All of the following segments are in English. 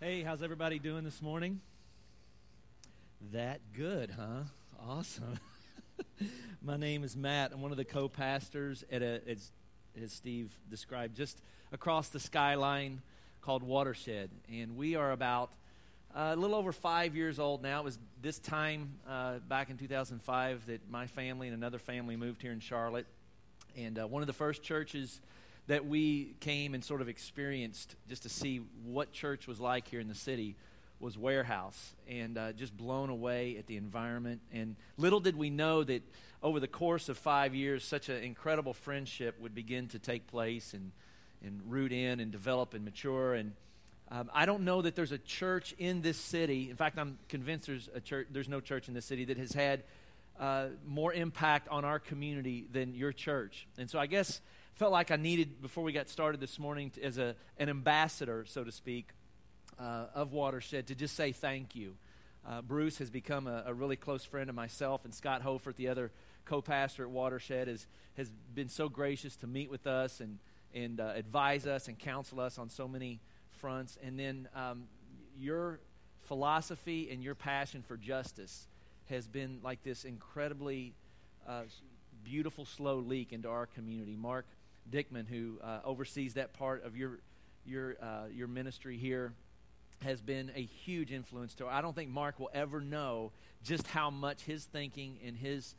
Hey, how's everybody doing this morning? That good, huh? Awesome. My name is Matt. I'm one of the co-pastors at a, as, as Steve described, just across the skyline called Watershed, and we are about uh, a little over five years old now. It was this time uh, back in 2005 that my family and another family moved here in Charlotte, and uh, one of the first churches that we came and sort of experienced just to see what church was like here in the city was warehouse and uh, just blown away at the environment. And little did we know that over the course of five years such an incredible friendship would begin to take place and, and root in and develop and mature. And um, i don't know that there's a church in this city. In fact i'm convinced there's a church there's no church in this city that has had uh, more impact on our community than your church. And so i guess felt like I needed, before we got started this morning, to, as a, an ambassador, so to speak, uh, of Watershed, to just say thank you. Uh, Bruce has become a, a, really close friend of myself, and Scott Hofert, the other co pastor at Watershed, has, has been so gracious to meet with us and, and uh, advise us and counsel us on so many fronts. And then um, your philosophy and your passion for justice has been like this incredibly uh, beautiful, slow leak into our community. Mark Dickman, who uh, oversees that part of your your uh, your ministry here, has been a huge influence to. I don't think Mark will ever know just how much his thinking and his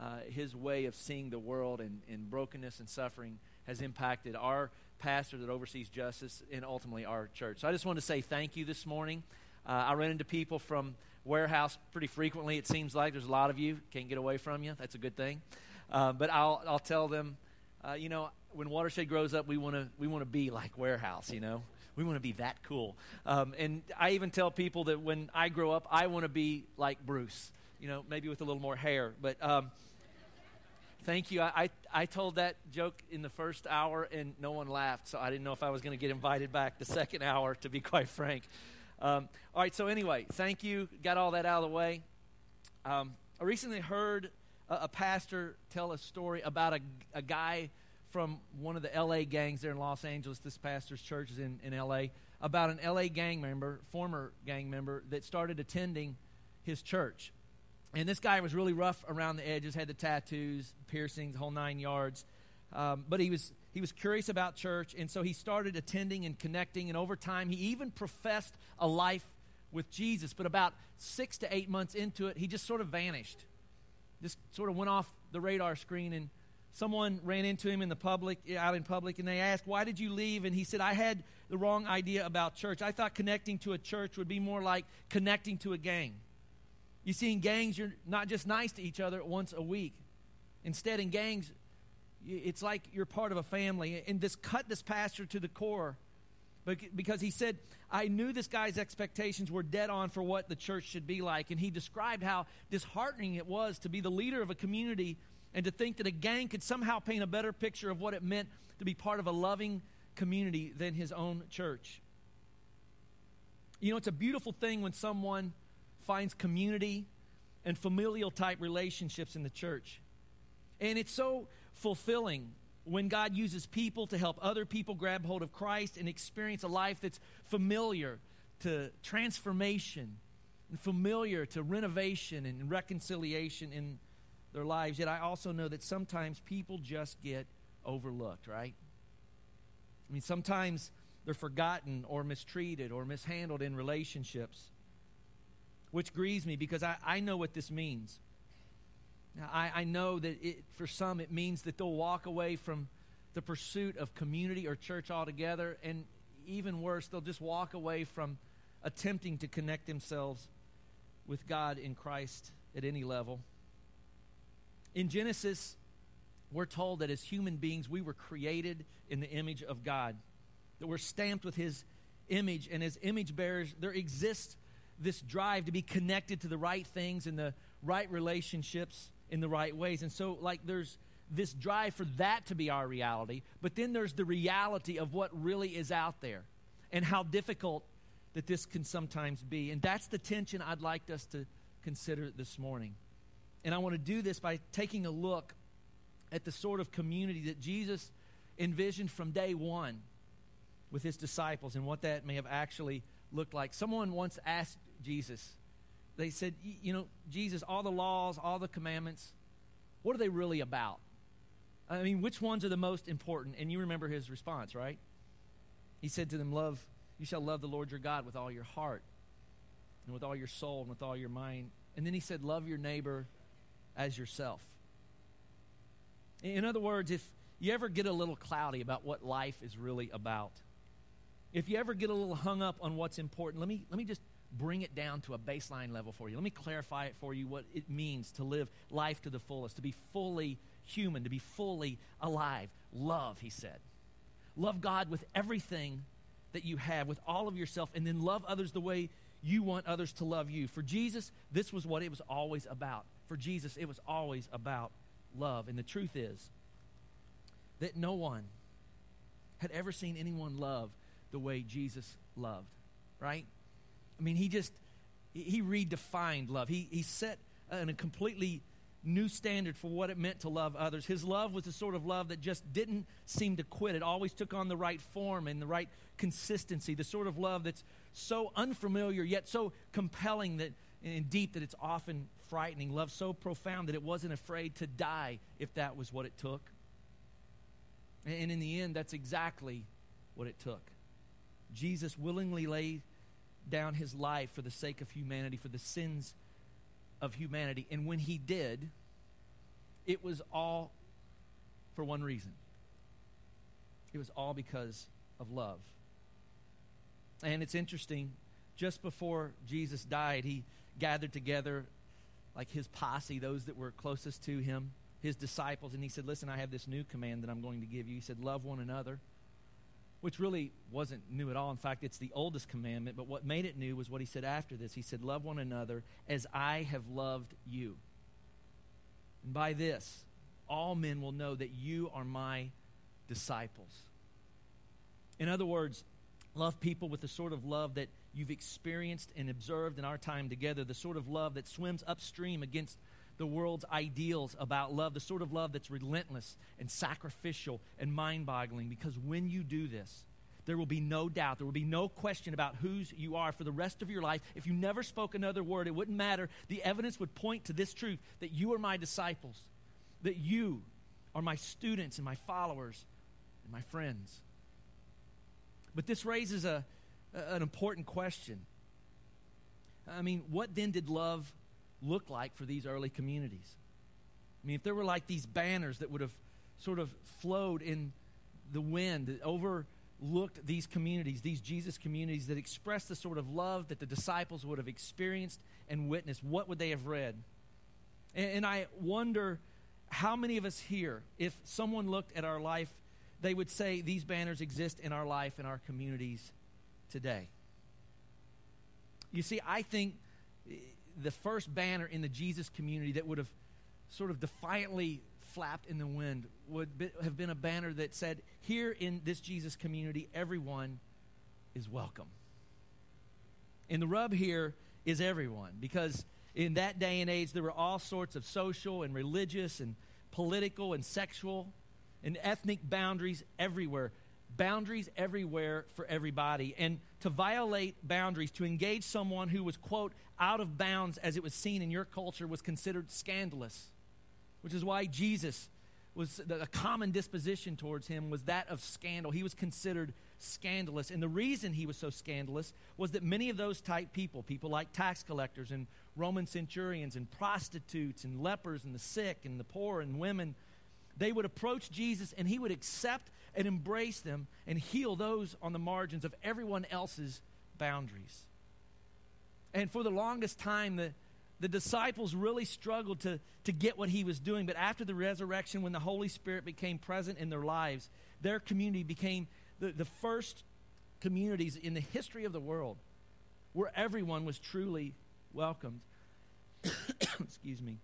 uh, his way of seeing the world and, and brokenness and suffering has impacted our pastor that oversees justice and ultimately our church. So I just want to say thank you this morning. Uh, I run into people from warehouse pretty frequently. It seems like there's a lot of you can't get away from you. That's a good thing. Uh, but I'll I'll tell them, uh, you know, when Watershed grows up, we want to we want to be like Warehouse, you know. We want to be that cool. Um, and I even tell people that when I grow up, I want to be like Bruce, you know, maybe with a little more hair. But um, thank you. I, I, I told that joke in the first hour, and no one laughed, so I didn't know if I was going to get invited back the second hour, to be quite frank. Um, all right, so anyway, thank you. Got all that out of the way. Um, I recently heard a, a, pastor tell a story about a, a guy from one of the LA gangs there in Los Angeles. This pastor's church is in, in LA. About an LA gang member, former gang member, that started attending his church. And this guy was really rough around the edges, had the tattoos, piercings, whole nine yards. Um, but he was he was curious about church, and so he started attending and connecting. And over time, he even professed a life with Jesus. But about six to eight months into it, he just sort of vanished. Just sort of went off the radar screen and someone ran into him in the public out in public and they asked why did you leave? And he said i had the wrong idea about church. I thought connecting to a church would be more like connecting to a gang. You see in gangs you're not just nice to each other once a week. Instead in gangs it's like you're part of a family. And this cut this pastor to the core because he said i knew this guy's expectations were dead on for what the church should be like and he described how disheartening it was to be the leader of a community and to think that a gang could somehow paint a better picture of what it meant to be part of a loving community than his own church. You know, it's a beautiful thing when someone finds community and familial type relationships in the church. And it's so fulfilling when God uses people to help other people grab hold of Christ and experience a life that's familiar to transformation and familiar to renovation and reconciliation in their lives. Yet I also know that sometimes people just get overlooked, right? I mean, sometimes they're forgotten or mistreated or mishandled in relationships, which grieves me because I, I know what this means. I, I know that it, for some it means that they'll walk away from the pursuit of community or church altogether, and even worse, they'll just walk away from attempting to connect themselves with God in Christ at any level. In Genesis, we're told that as human beings, we were created in the image of God, that we're stamped with His image, and as image bearers, there exists this drive to be connected to the right things and the right relationships in the right ways. And so, like, there's this drive for that to be our reality, but then there's the reality of what really is out there and how difficult that this can sometimes be. And that's the tension I'd like us to consider this morning. And I want to do this by taking a look at the sort of community that Jesus envisioned from day one. with his disciples and what that may have actually looked like. Someone once asked Jesus, they said, You know, Jesus, all the laws, all the commandments, what are they really about? I mean, which ones are the most important? And you remember his response, right? He said to them, Love, you shall love the Lord your God with all your heart and with all your soul and with all your mind. And then he said, Love your neighbor as yourself. In other words, if you ever get a little cloudy about what life is really about, if you ever get a little hung up on what's important, let me, let me just bring it down to a baseline level for you. Let me clarify it for you what it means to live life to the fullest, to be fully human, to be fully alive. Love, he said. Love God with everything that you have, with all of yourself, and then love others the way you want others to love you. For Jesus, this was what it was always about. For Jesus, it was always about love. And the truth is that no one had ever seen anyone love the way Jesus loved, right? I mean, he just, he redefined love. He, he set in a completely new standard for what it meant to love others. His love was the sort of love that just didn't seem to quit. It always took on the right form and the right consistency, the sort of love that's so unfamiliar yet so compelling that and deep that it's often frightening. Love so profound that it wasn't afraid to die if that was what it took. And in the end, that's exactly what it took. Jesus willingly laid down his life for the sake of humanity, for the sins of humanity. And when he did, it was all for one reason it was all because of love. And it's interesting, just before Jesus died, he gathered together like his posse, those that were closest to him, his disciples, and he said, Listen, I have this new command that I'm going to give you. He said, Love one another which really wasn't new at all. In fact, it's the oldest commandment, but what made it new was what he said after this. He said, Love one another as I have loved you. And by this, all men will know that you are my disciples. In other words, love people with the sort of love that you've experienced and observed in our time together, the sort of love that swims upstream against the world's ideals about love, the sort of love that's relentless and sacrificial and mind boggling. Because when you do this, there will be no doubt, there will be no question about whose you are for the rest of your life. If you never spoke another word, it wouldn't matter. The evidence would point to this truth that you are my disciples, that you are my students and my followers and my friends. But this raises a, an important question. I mean, what then did love look like for these early communities. I mean, if there were like these banners that would have sort of flowed in the wind that overlooked these communities, these Jesus communities that expressed the sort of love that the disciples would have experienced and witnessed, what would they have read? And, and I wonder how many of us here, if someone looked at our life, they would say these banners exist in our life, in our communities today. You see, I think the first banner in the Jesus community that would have sort of defiantly flapped in the wind would be, have been a banner that said, Here in this Jesus community, everyone is welcome. And the rub here is everyone, because in that day and age, there were all sorts of social and religious and political and sexual and ethnic boundaries everywhere. Boundaries everywhere for everybody. And to violate boundaries, to engage someone who was, quote, out of bounds as it was seen in your culture was considered scandalous, which is why Jesus was a common disposition towards him was that of scandal. He was considered scandalous. And the reason he was so scandalous was that many of those type people, people like tax collectors and Roman centurions and prostitutes and lepers and the sick and the poor and women, they would approach Jesus and he would accept and embrace them and heal those on the margins of everyone else's boundaries. And for the longest time, the, the disciples really struggled to, to get what he was doing. But after the resurrection, when the Holy Spirit became present in their lives, their community became the, the first communities in the history of the world where everyone was truly welcomed. Excuse me.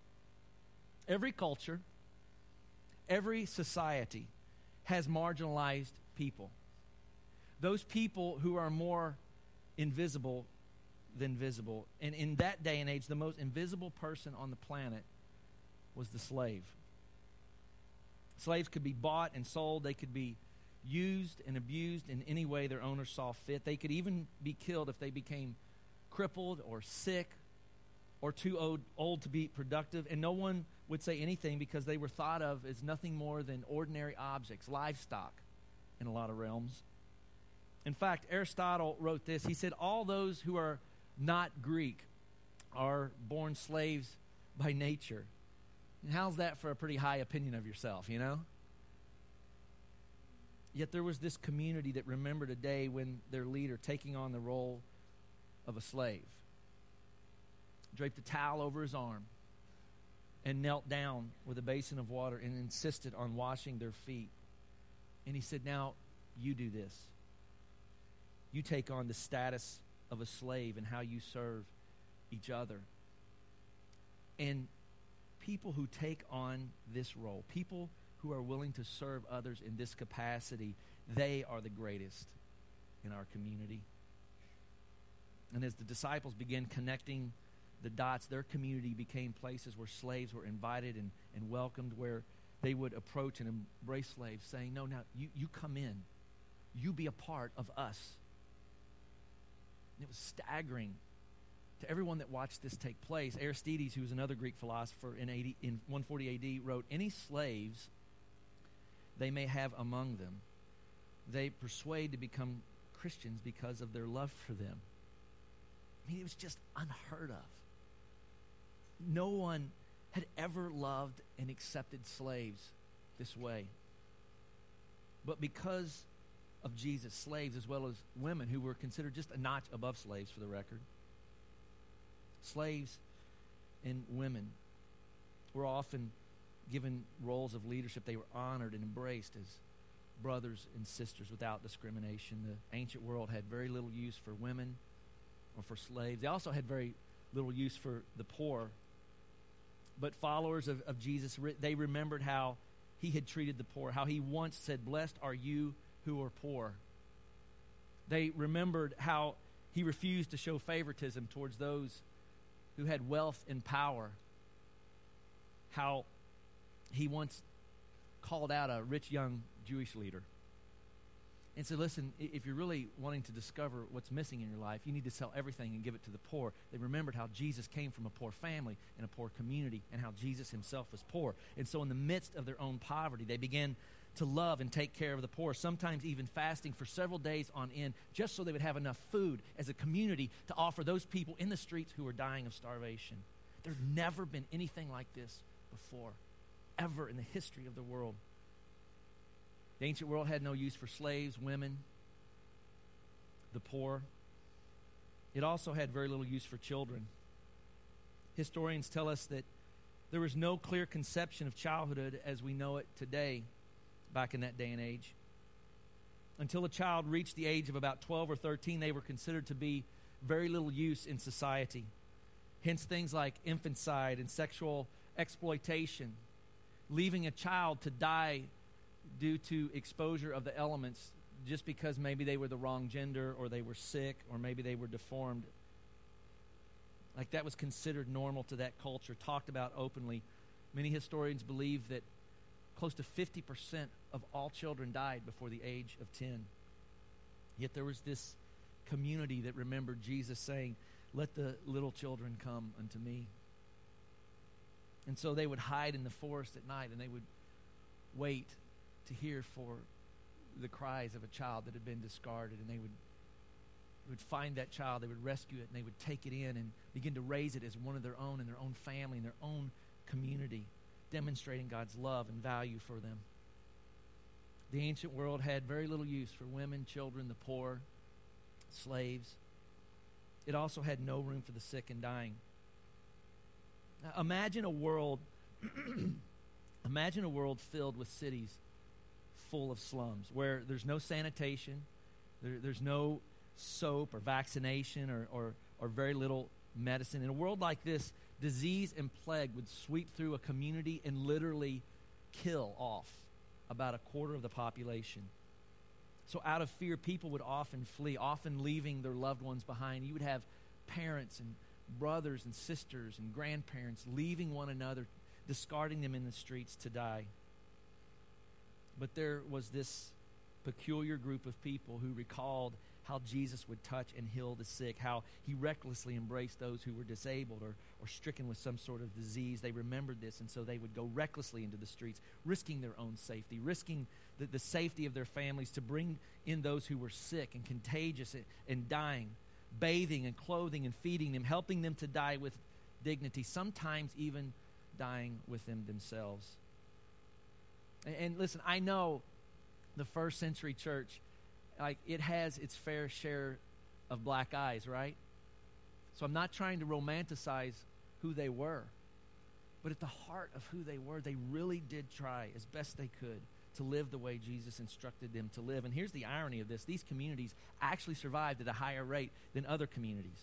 Every culture, every society has marginalized people. Those people who are more invisible than visible. And in that day and age, the most invisible person on the planet was the slave. Slaves could be bought and sold, they could be used and abused in any way their owners saw fit. They could even be killed if they became crippled or sick or too old, old to be productive. And no one would say anything because they were thought of as nothing more than ordinary objects, livestock in a lot of realms. In fact, Aristotle wrote this. He said, All those who are not Greek are born slaves by nature. And how's that for a pretty high opinion of yourself, you know? Yet there was this community that remembered a day when their leader taking on the role of a slave draped a towel over his arm and knelt down with a basin of water and insisted on washing their feet. And he said, Now you do this. You take on the status of a slave and how you serve each other. And people who take on this role, people who are willing to serve others in this capacity, they are the greatest in our community. And as the disciples began connecting the dots, their community became places where slaves were invited and, and welcomed, where they would approach and embrace slaves, saying, No, now you, you come in. You be a part of us. And it was staggering to everyone that watched this take place. Aristides, who was another Greek philosopher in, 80, in 140 AD, wrote, Any slaves they may have among them, they persuade to become Christians because of their love for them. I mean, it was just unheard of. No one had ever loved and accepted slaves this way. But because of Jesus, slaves as well as women who were considered just a notch above slaves for the record, slaves and women were often given roles of leadership. They were honored and embraced as brothers and sisters without discrimination. The ancient world had very little use for women or for slaves. They also had very little use for the poor but followers of, of Jesus, they remembered how he had treated the poor, how he once said, Blessed are you who are poor. They remembered how he refused to show favoritism towards those who had wealth and power, how he once called out a rich young Jewish leader and said, Listen, if you're really wanting to discover what's missing in your life, you need to sell everything and give it to the poor. They remembered how Jesus came from a poor family and a poor community and how Jesus himself was poor. And so, in the midst of their own poverty, they began to love and take care of the poor, sometimes even fasting for several days on end, just so they would have enough food as a community to offer those people in the streets who were dying of starvation. There's never been anything like this before, ever in the history of the world. The ancient world had no use for slaves, women, the poor. It also had very little use for children. Historians tell us that there was no clear conception of childhood as we know it today, back in that day and age. Until a child reached the age of about 12 or 13, they were considered to be very little use in society. Hence, things like infanticide and sexual exploitation, leaving a child to die due to exposure of the elements just because maybe they were the wrong gender or they were sick or maybe they were deformed. Like that was considered normal to that culture, talked about openly. Many historians believe that close to 50% of all children died before the age of 10. Yet there was this community that remembered Jesus saying, Let the little children come unto me. And so they would hide in the forest at night and they would wait to hear for the cries of a child that had been discarded, and they would would find that child, they would rescue it, and they would take it in and begin to raise it as one of their own in their own family, in their own community, demonstrating God's love and value for them. The ancient world had very little use for women, children, the poor, slaves. It also had no room for the sick and dying. Now, imagine a world imagine a world filled with cities full of slums where there's no sanitation, there, there's no soap or vaccination or, or, or very little medicine. In a world like this, disease and plague would sweep through a community and literally kill off about a quarter of the population. So, out of fear, people would often flee, often leaving their loved ones behind. You would have parents and brothers and sisters and grandparents leaving one another, discarding them in the streets to die. But there was this peculiar group of people who recalled how Jesus would touch and heal the sick, how he recklessly embraced those who were disabled or, or stricken with some sort of disease. They remembered this, and so they would go recklessly into the streets, risking their own safety, risking the, the safety of their families to bring in those who were sick and contagious and, and dying, bathing and clothing and feeding them, helping them to die with dignity, sometimes even dying with them themselves. And, listen, I know the first century church like it has its fair share of black eyes, right? So I'm not trying to romanticize who they were. But at the heart of who they were, they really did try as best they could to live the way Jesus instructed them to live. And here's the irony of this these communities actually survived at a higher rate than other communities.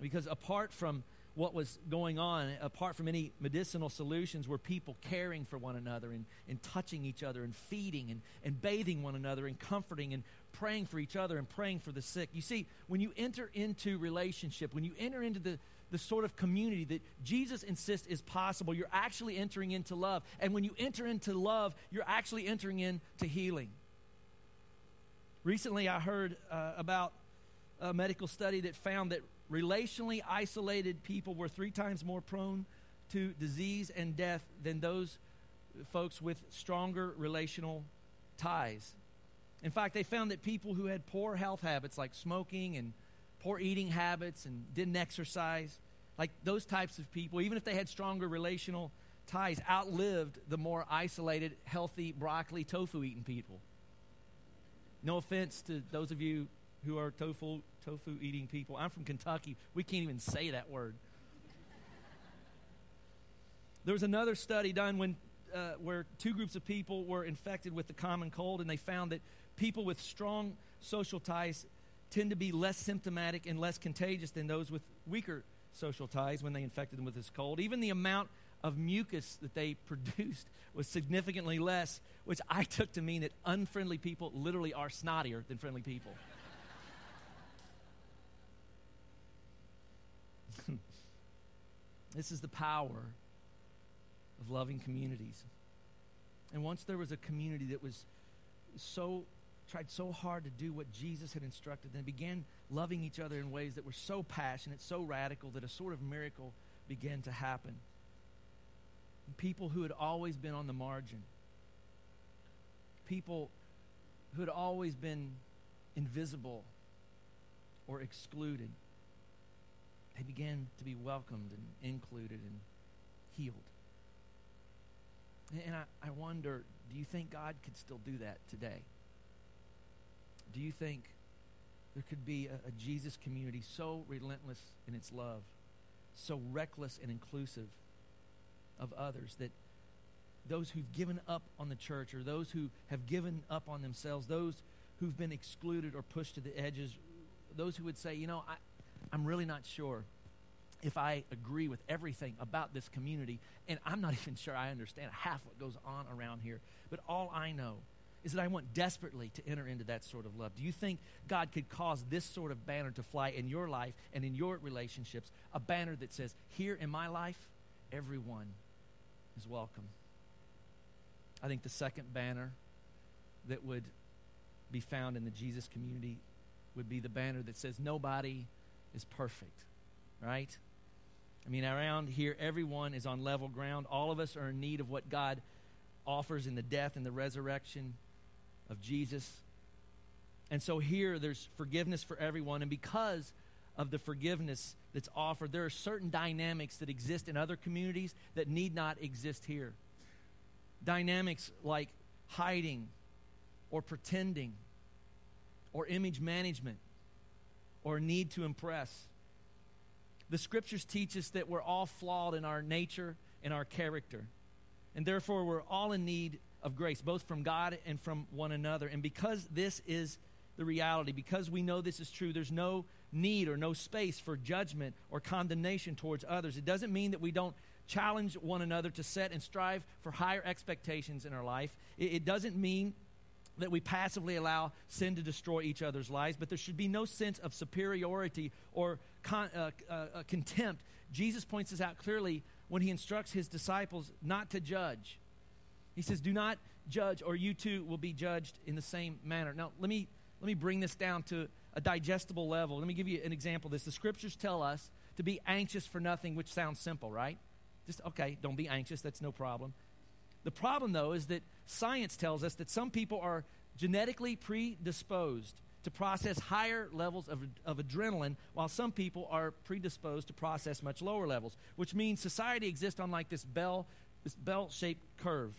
Because apart from what was going on, apart from any medicinal solutions, were people caring for one another and, and touching each other and feeding and, and bathing one another and comforting and praying for each other and praying for the sick. You see, when you enter into relationship, when you enter into the, the sort of community that Jesus insists is possible, you're actually entering into love. And when you enter into love, you're actually entering into healing. Recently, I heard uh, about a medical study that found that relationally isolated people were three times more prone to disease and death than those folks with stronger relational ties. In fact, they found that people who had poor health habits like smoking and poor eating habits and didn't exercise, like those types of people, even if they had stronger relational ties, outlived the more isolated, healthy, broccoli, tofu eating people. No offense to those of you who are tofu tofu eating people. I'm from Kentucky. We can't even say that word. There was another study done when, uh, where two groups of people were infected with the common cold, and they found that people with strong social ties tend to be less symptomatic and less contagious than those with weaker social ties when they infected them with this cold. Even the amount of mucus that they produced was significantly less, which I took to mean that unfriendly people literally are snottier than friendly people. This is the power of loving communities. And once there was a community that was so tried so hard to do what Jesus had instructed them, began loving each other in ways that were so passionate, so radical that a sort of miracle began to happen. People who had always been on the margin, people who had always been invisible or excluded, they began to be welcomed and included and healed. And I, I wonder do you think God could still do that today? Do you think there could be a, a Jesus community so relentless in its love, so reckless and inclusive of others that those who've given up on the church or those who have given up on themselves, those who've been excluded or pushed to the edges, those who would say, you know, I, I'm really not sure if I agree with everything about this community, and I'm not even sure I understand half what goes on around here. But all I know is that I want desperately to enter into that sort of love. Do you think God could cause this sort of banner to fly in your life and in your relationships? A banner that says, Here in my life, everyone is welcome. I think the second banner that would be found in the Jesus community would be the banner that says, Nobody is perfect, right? I mean, around here, everyone is on level ground. All of us are in need of what God offers in the death and the resurrection of Jesus. And so here, there's forgiveness for everyone. And because of the forgiveness that's offered, there are certain dynamics that exist in other communities that need not exist here. Dynamics like hiding or pretending or image management or need to impress the scriptures teach us that we're all flawed in our nature and our character. And therefore, we're all in need of grace, both from God and from one another. And because this is the reality, because we know this is true, there's no need or no space for judgment or condemnation towards others. It doesn't mean that we don't challenge one another to set and strive for higher expectations in our life. It, it doesn't mean that we passively allow sin to destroy each other's lives, but there should be no sense of superiority or con, uh, uh, uh, contempt. Jesus points this out clearly when he instructs his disciples not to judge. He says, Do not judge, or you too will be judged in the same manner. Now, let me, let me bring this down to a digestible level. Let me give you an example of this. The scriptures tell us to be anxious for nothing, which sounds simple, right? Just, okay, don't be anxious, that's no problem. The problem, though, is that science tells us that some people are genetically predisposed to process higher levels of, of adrenaline, while some people are predisposed to process much lower levels, which means society exists on like this bell, this bell-shaped curve.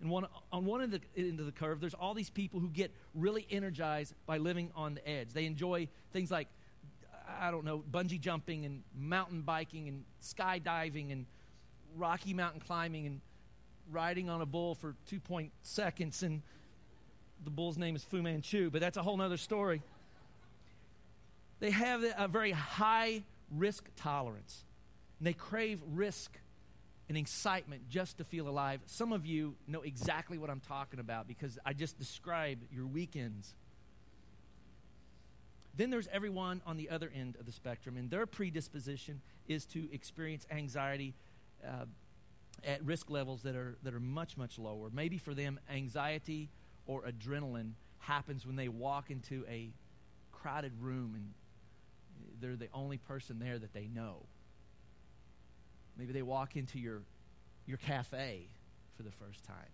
And one, on one end of the, end of the curve, there's all these people who get really energized by living on the edge. They enjoy things like, I don't know, bungee jumping and mountain biking and skydiving and Rocky Mountain climbing and riding on a bull for two point seconds and the bull's name is Fu Manchu, but that's a whole other story. They have a very high risk tolerance, and they crave risk and excitement just to feel alive. Some of you know exactly what I'm talking about because I just described your weekends. Then there's everyone on the other end of the spectrum, and their predisposition is to experience anxiety uh, at risk levels that are, that are much, much lower. Maybe for them, anxiety or adrenaline happens when they walk into a crowded room and they're the only person there that they know. Maybe they walk into your, your cafe for the first time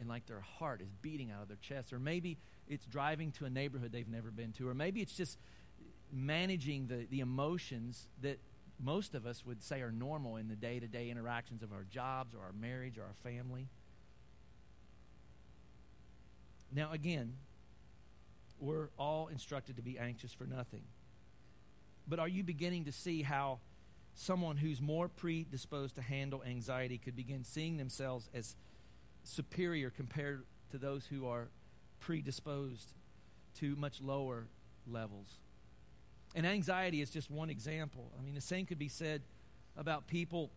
and like their heart is beating out of their chest. Or maybe it's driving to a neighborhood they've never been to. Or maybe it's just managing the, the emotions that most of us would say are normal in the day to day interactions of our jobs or our marriage or our family. Now, again, we're all instructed to be anxious for nothing. But are you beginning to see how someone who's more predisposed to handle anxiety could begin seeing themselves as superior compared to those who are predisposed to much lower levels? And anxiety is just one example. I mean, the same could be said about people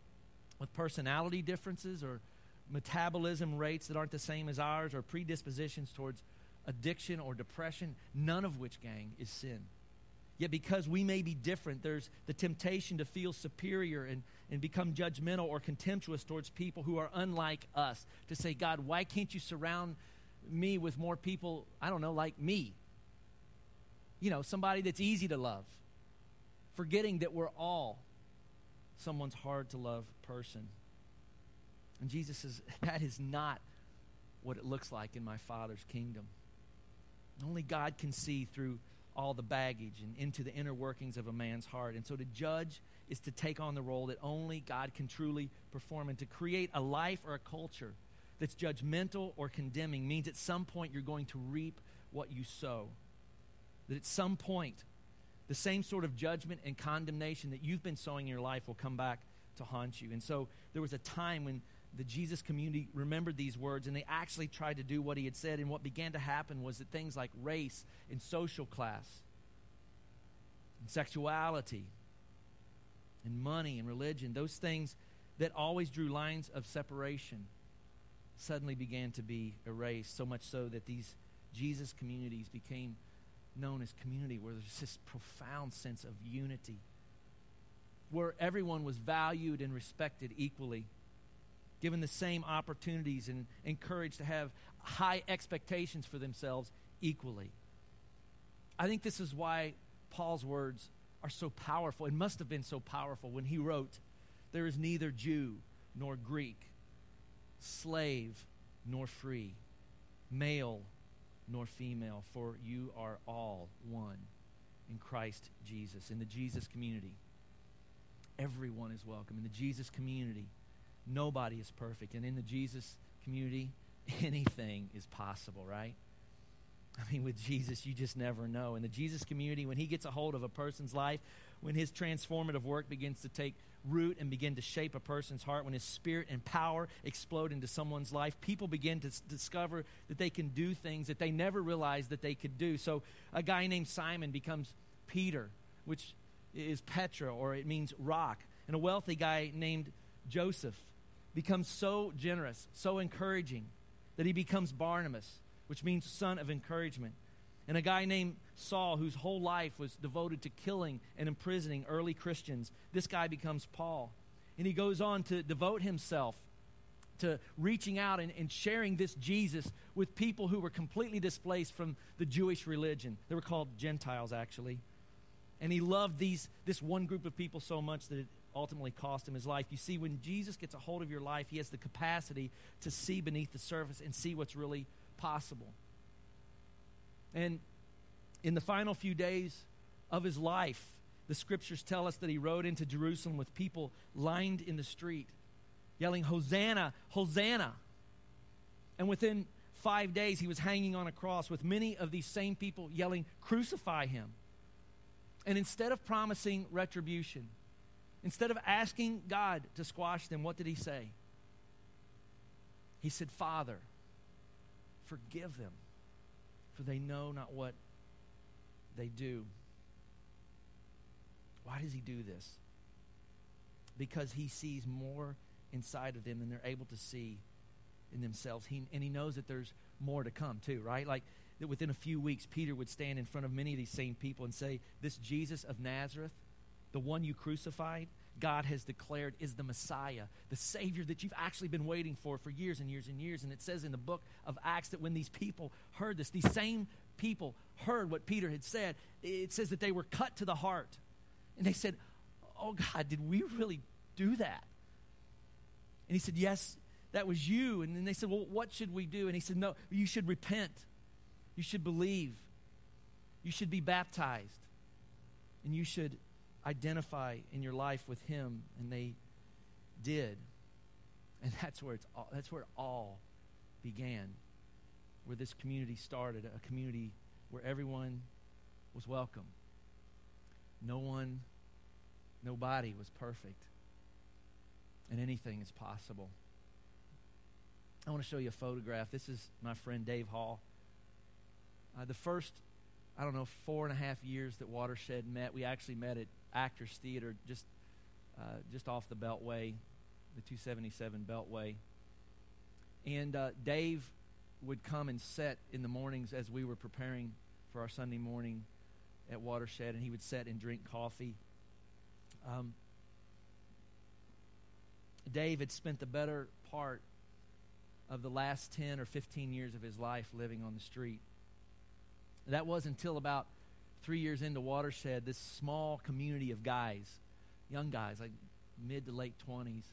with personality differences or metabolism rates that aren't the same as ours or predispositions towards addiction or depression, none of which, gang, is sin. Yet because we may be different, there's the temptation to feel superior and, and become judgmental or contemptuous towards people who are unlike us. To say, God, why can't you surround me with more people, I don't know, like me? You know, somebody that's easy to love. Forgetting that we're all someone's hard to love person. And Jesus says, That is not what it looks like in my Father's kingdom. Only God can see through all the baggage and into the inner workings of a man's heart. And so to judge is to take on the role that only God can truly perform. And to create a life or a culture that's judgmental or condemning means at some point you're going to reap what you sow. That at some point, the same sort of judgment and condemnation that you've been sowing in your life will come back to haunt you. And so there was a time when the Jesus community remembered these words and they actually tried to do what he had said. And what began to happen was that things like race and social class, and sexuality, and money and religion, those things that always drew lines of separation, suddenly began to be erased. So much so that these Jesus communities became known as community where there's this profound sense of unity, where everyone was valued and respected equally given the same opportunities and encouraged to have high expectations for themselves equally. I think this is why Paul's words are so powerful. It must have been so powerful when he wrote, There is neither Jew nor Greek, slave nor free, male nor female, for you are all one in Christ Jesus. In the Jesus community, everyone is welcome. In the Jesus community, Nobody is perfect. And in the Jesus community, anything is possible, right? I mean, with Jesus, you just never know. In the Jesus community, when he gets a hold of a person's life, when his transformative work begins to take root and begin to shape a person's heart, when his spirit and power explode into someone's life, people begin to s- discover that they can do things that they never realized that they could do. So a guy named Simon becomes Peter, which is Petra, or it means rock. And a wealthy guy named Joseph becomes so generous, so encouraging, that he becomes Barnabas, which means son of encouragement. And a guy named Saul, whose whole life was devoted to killing and imprisoning early Christians, this guy becomes Paul. And he goes on to devote himself to reaching out and, and sharing this Jesus with people who were completely displaced from the Jewish religion. They were called Gentiles, actually. And he loved these, this one group of people so much that it ultimately cost him his life. You see, when Jesus gets a hold of your life, he has the capacity to see beneath the surface and see what's really possible. And in the final few days of his life, the scriptures tell us that he rode into Jerusalem with people lined in the street, yelling, Hosanna, Hosanna. And within five days, he was hanging on a cross with many of these same people yelling, Crucify him. And instead of promising retribution, instead of asking God to squash them, what did he say? He said, Father, forgive them, for they know not what they do. Why does he do this? Because he sees more inside of them than they're able to see in themselves. He, and he knows that there's more to come, too, right? Like that within a few weeks, Peter would stand in front of many of these same people and say, This Jesus of Nazareth, the one you crucified, God has declared is the Messiah, the Savior that you've actually been waiting for for years and years and years. And it says in the book of Acts that when these people heard this, these same people heard what Peter had said, it says that they were cut to the heart. And they said, Oh God, did we really do that? And he said, Yes, that was you. And then they said, Well, what should we do? And he said, No, you should repent. You should believe. You should be baptized. And you should identify in your life with him. And they did. And that's where, it's all, that's where it all began, where this community started, a community where everyone was welcome. No one, nobody was perfect. And anything is possible. I want to show you a photograph. This is my friend Dave Hall. Uh, the first, I don't know, four and a half years that Watershed met, we actually met at Actors Theater just, uh, just off the Beltway, the 277 Beltway. And uh, Dave would come and set in the mornings as we were preparing for our Sunday morning at Watershed, and he would set and drink coffee. Um, Dave had spent the better part of the last 10 or 15 years of his life living on the street. That was until about three years into Watershed, this small community of guys, young guys, like mid to late 20s,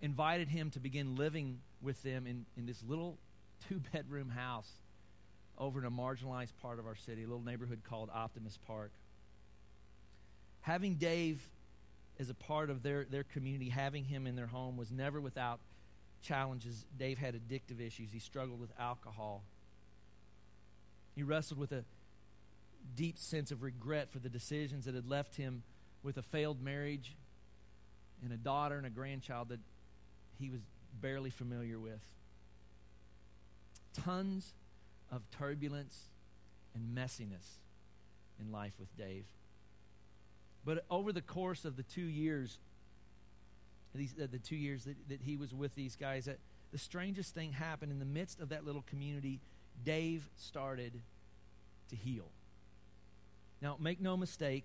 invited him to begin living with them in, in this little two bedroom house over in a marginalized part of our city, a little neighborhood called Optimist Park. Having Dave as a part of their, their community, having him in their home was never without challenges. Dave had addictive issues. He struggled with alcohol. He wrestled with a deep sense of regret for the decisions that had left him with a failed marriage and a daughter and a grandchild that he was barely familiar with. Tons of turbulence and messiness in life with Dave. But over the course of the two years, these, uh, the two years that, that he was with these guys, that the strangest thing happened in the midst of that little community. Dave started to heal. Now, make no mistake,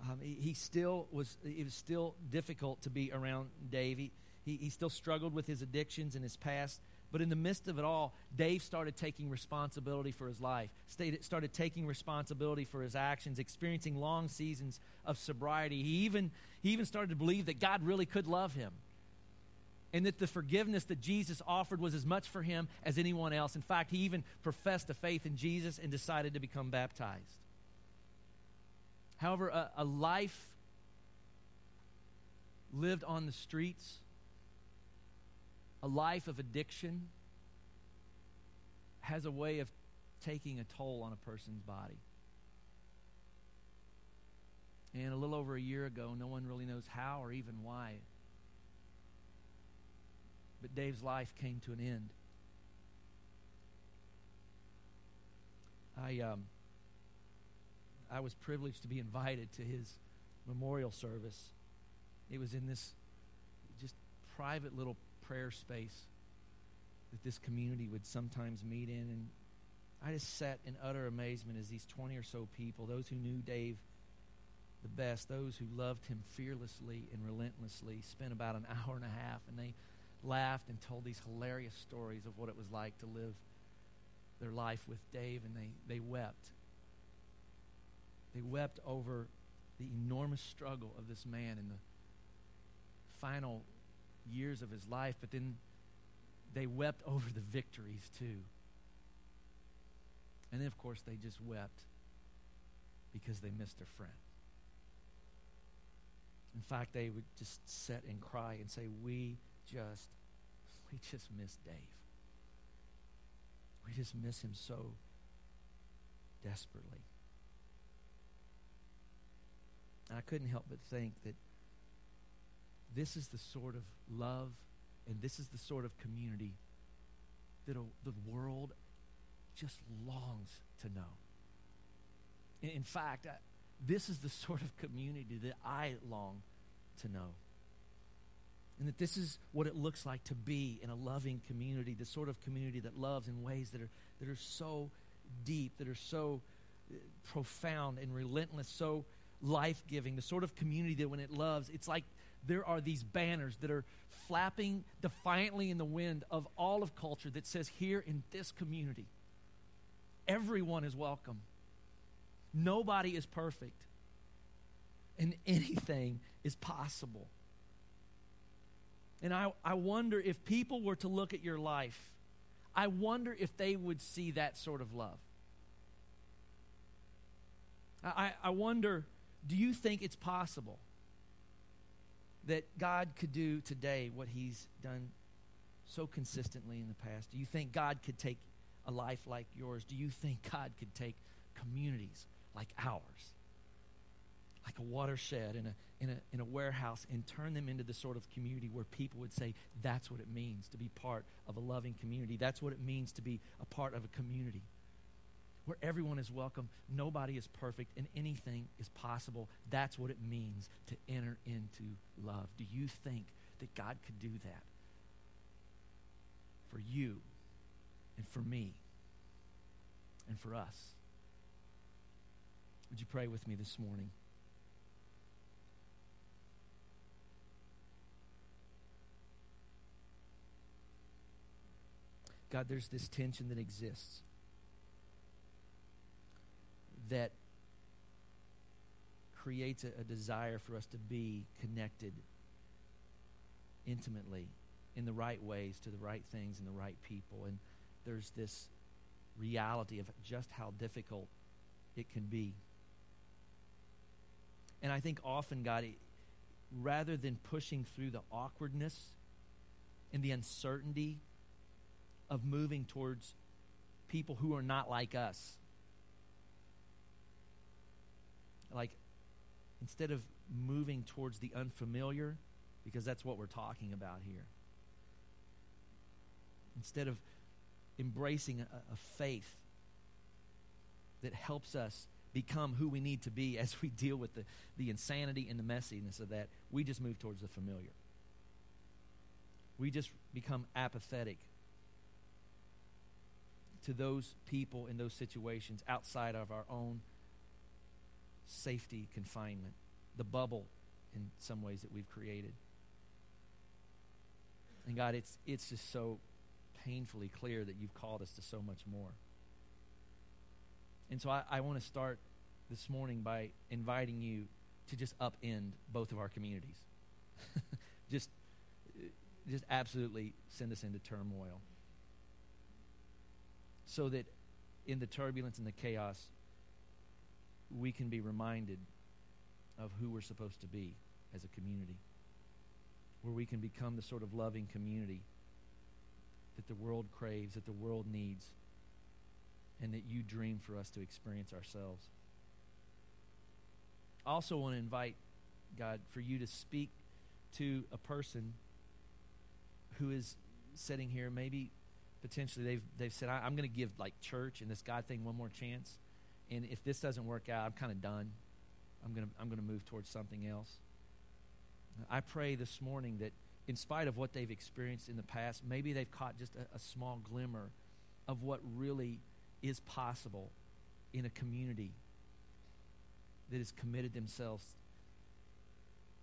um, he, he, still was. It was still difficult to be around Dave. He, he, he still struggled with his addictions and his past. But in the midst of it all, Dave started taking responsibility for his life, started taking responsibility for his actions, experiencing long seasons of sobriety. He even, he even started to believe that God really could love him and that the forgiveness that Jesus offered was as much for him as anyone else. In fact, he even professed a faith in Jesus and decided to become baptized. However, a, a life lived on the streets a life of addiction has a way of taking a toll on a person's body. And a little over a year ago, no one really knows how or even why. But Dave's life came to an end. I um, I was privileged to be invited to his memorial service. It was in this just private little prayer space that this community would sometimes meet in. And I just sat in utter amazement as these 20 or so people, those who knew Dave the best, those who loved him fearlessly and relentlessly, spent about an hour and a half. And they laughed and told these hilarious stories of what it was like to live their life with Dave, and they, they wept. They wept over the enormous struggle of this man in the final years of his life, but then they wept over the victories too. And then, of course, they just wept because they missed their friend. In fact, they would just sit and cry and say, We just, we just miss Dave. We just miss him so desperately. And I couldn't help but think that this is the sort of love and this is the sort of community that a, the world just longs to know. In, in fact, I, this is the sort of community that I long to know. And that this is what it looks like to be in a loving community, the sort of community that loves in ways that are, that are so deep, that are so uh, profound and relentless, so life giving, the sort of community that when it loves, it's like there are these banners that are flapping defiantly in the wind of all of culture that says, here in this community, everyone is welcome. Nobody is perfect. And anything is possible. And I, I wonder if people were to look at your life, I wonder if they would see that sort of love. I, I wonder do you think it's possible that God could do today what He's done so consistently in the past? Do you think God could take a life like yours? Do you think God could take communities like ours, like a watershed in a, in a, in a warehouse, and turn them into the sort of community where people would say, that's what it means to be part of a loving community? That's what it means to be a part of a community where everyone is welcome, nobody is perfect, and anything is possible. That's what it means to enter into love. Do you think that God could do that for you and for me and for us? Would you pray with me this morning? God, there's this tension that exists that creates a, a desire for us to be connected intimately in the right ways to the right things and the right people. And there's this reality of just how difficult it can be. And I think often, God, rather than pushing through the awkwardness and the uncertainty of moving towards people who are not like us, like instead of moving towards the unfamiliar, because that's what we're talking about here, instead of embracing a, a faith that helps us become who we need to be as we deal with the, the insanity and the messiness of that, we just move towards the familiar. We just become apathetic to those people in those situations outside of our own safety confinement, the bubble in some ways that we've created. And God, it's, it's just so painfully clear that you've called us to so much more. And so I, I want to start this morning by inviting you to just upend both of our communities. just, just absolutely send us into turmoil. So that in the turbulence and the chaos, we can be reminded of who we're supposed to be as a community. Where we can become the sort of loving community that the world craves, that the world needs, and that you dream for us to experience ourselves. I also want to invite, God, for you to speak to a person who is sitting here, maybe potentially they've, they've said, I'm going to give like church and this God thing one more chance and if this doesn't work out, I'm kind of done. I'm going to I'm going to move towards something else. I pray this morning that in spite of what they've experienced in the past, maybe they've caught just a, a small glimmer of what really is possible in a community that has committed themselves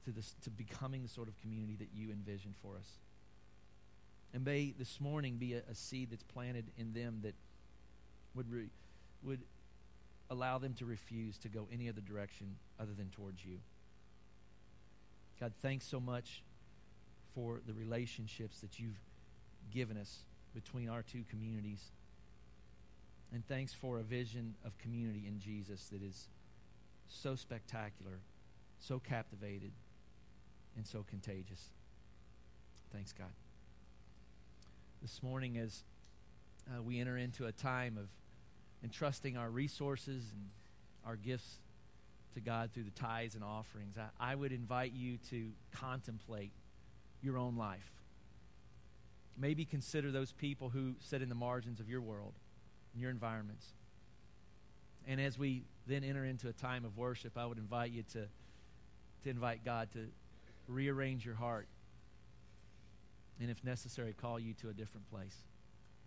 to this to becoming the sort of community that you envision for us. And may this morning be a, a seed that's planted in them that would, re, would allow them to refuse to go any other direction other than towards you. God, thanks so much for the relationships that you've given us between our two communities. And thanks for a vision of community in Jesus that is so spectacular, so captivated, and so contagious. Thanks, God. This morning, as uh, we enter into a time of entrusting our resources and our gifts to God through the tithes and offerings, I, I would invite you to contemplate your own life. Maybe consider those people who sit in the margins of your world, in your environments. And as we then enter into a time of worship, I would invite you to, to invite God to rearrange your heart and, if necessary, call you to a different place.